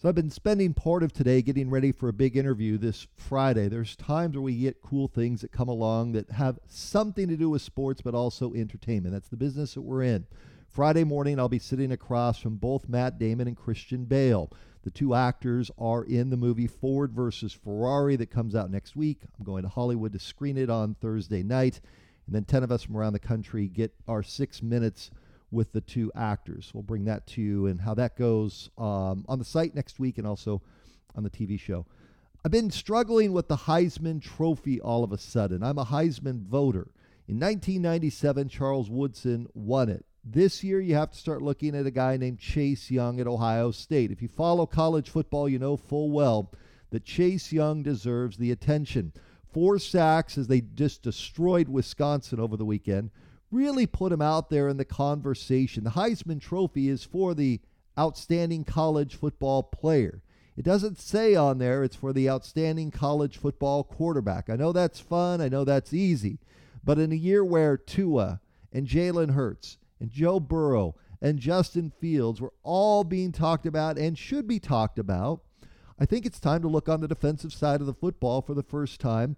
So I've been spending part of today getting ready for a big interview this Friday. There's times where we get cool things that come along that have something to do with sports but also entertainment. That's the business that we're in. Friday morning, I'll be sitting across from both Matt Damon and Christian Bale. The two actors are in the movie Ford versus Ferrari that comes out next week. I'm going to Hollywood to screen it on Thursday night. And then 10 of us from around the country get our six minutes with the two actors. We'll bring that to you and how that goes um, on the site next week and also on the TV show. I've been struggling with the Heisman Trophy all of a sudden. I'm a Heisman voter. In 1997, Charles Woodson won it. This year, you have to start looking at a guy named Chase Young at Ohio State. If you follow college football, you know full well that Chase Young deserves the attention. Four sacks as they just destroyed Wisconsin over the weekend really put him out there in the conversation. The Heisman Trophy is for the outstanding college football player. It doesn't say on there it's for the outstanding college football quarterback. I know that's fun. I know that's easy. But in a year where Tua and Jalen Hurts and Joe Burrow and Justin Fields were all being talked about and should be talked about, I think it's time to look on the defensive side of the football for the first time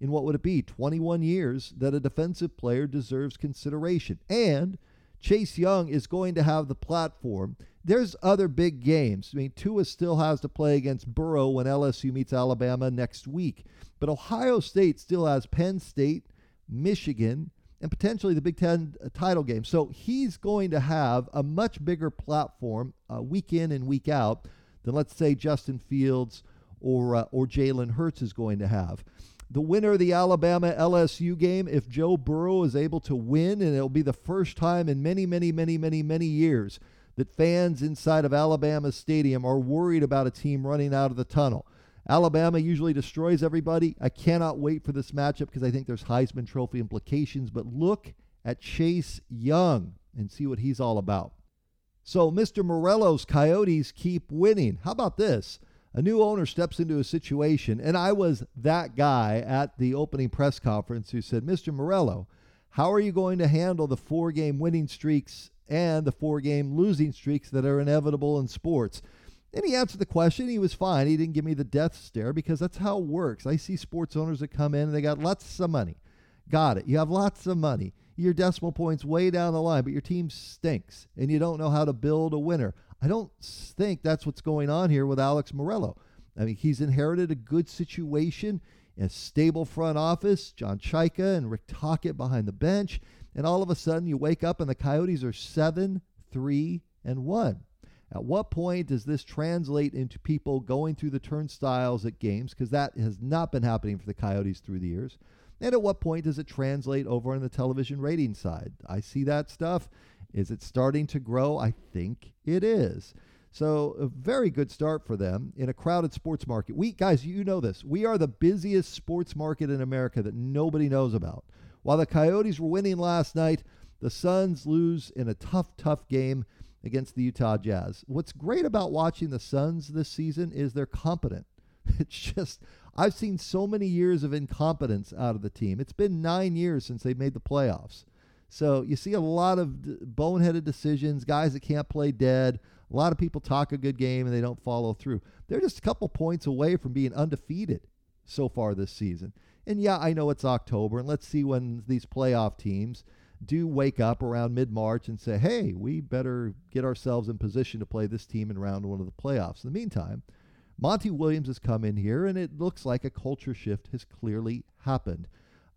in what would it be, 21 years, that a defensive player deserves consideration. And Chase Young is going to have the platform. There's other big games. I mean, Tua still has to play against Burrow when LSU meets Alabama next week. But Ohio State still has Penn State, Michigan, and potentially the Big Ten uh, title game. So he's going to have a much bigger platform uh, week in and week out than, let's say, Justin Fields or, uh, or Jalen Hurts is going to have the winner of the Alabama LSU game, if Joe Burrow is able to win, and it'll be the first time in many, many, many, many, many years that fans inside of Alabama Stadium are worried about a team running out of the tunnel. Alabama usually destroys everybody. I cannot wait for this matchup because I think there's Heisman Trophy implications. But look at Chase Young and see what he's all about. So, Mr. Meruelo's Coyotes keep winning. How about this? A new owner steps into a situation, and I was that guy at the opening press conference who said, Mr. Meruelo, how are you going to handle the four game winning streaks and the four game losing streaks that are inevitable in sports? And he answered the question. He was fine. He didn't give me the death stare because that's how it works. I see sports owners that come in and they got lots of money. Got it. You have lots of money. Your decimal points way down the line, but your team stinks and you don't know how to build a winner. I don't think that's what's going on here with Alex Meruelo. I mean, he's inherited a good situation, a stable front office, John Chayka and Rick Tocchet behind the bench, and all of a sudden you wake up and the Coyotes are 7 3 and 1. At what point does this translate into people going through the turnstiles at games? Because that has not been happening for the Coyotes through the years. And at what point does it translate over on the television rating side? I see that stuff. Is it starting to grow? I think it is. So, a very good start for them in a crowded sports market. We guys, you know this. We are the busiest sports market in America that nobody knows about. While the Coyotes were winning last night, the Suns lose in a tough, tough game against the Utah Jazz. What's great about watching the Suns this season is they're competent. It's just I've seen so many years of incompetence out of the team. It's been 9 years since they made the playoffs. So you see a lot of boneheaded decisions, guys that can't play dead. A lot of people talk a good game and they don't follow through. They're just a couple points away from being undefeated so far this season. And yeah, I know it's October, and let's see when these playoff teams do wake up around mid March and say, hey, we better get ourselves in position to play this team in round one of the playoffs. In the meantime, Monty Williams has come in here, and it looks like a culture shift has clearly happened.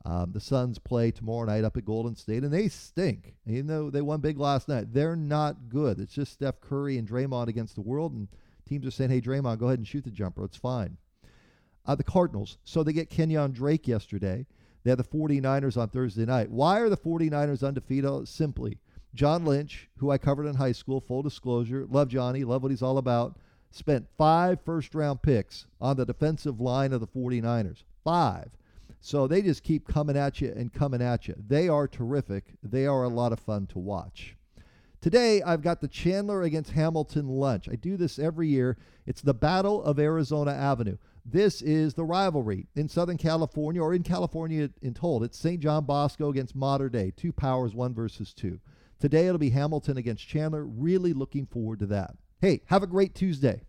Um, the Suns play tomorrow night up at Golden State, and they stink. Even though they won big last night, they're not good. It's just Steph Curry and Draymond against the world, and teams are saying, hey, Draymond, go ahead and shoot the jumper. It's fine. Uh, the Cardinals. So they get Kenyon Drake yesterday. They have the 49ers on Thursday night. Why are the 49ers undefeated? Simply, John Lynch, who I covered in high school, full disclosure, love Johnny, love what he's all about, spent five first round picks on the defensive line of the 49ers. Five. So they just keep coming at you and coming at you. They are terrific. They are a lot of fun to watch. Today, I've got the Chandler against Hamilton lunch. I do this every year. It's the Battle of Arizona Avenue. This is the rivalry in Southern California or in California in total. It's St. John Bosco against Mater Dei, two powers, one versus two. Today, it'll be Hamilton against Chandler. Really looking forward to that. Hey, have a great Tuesday.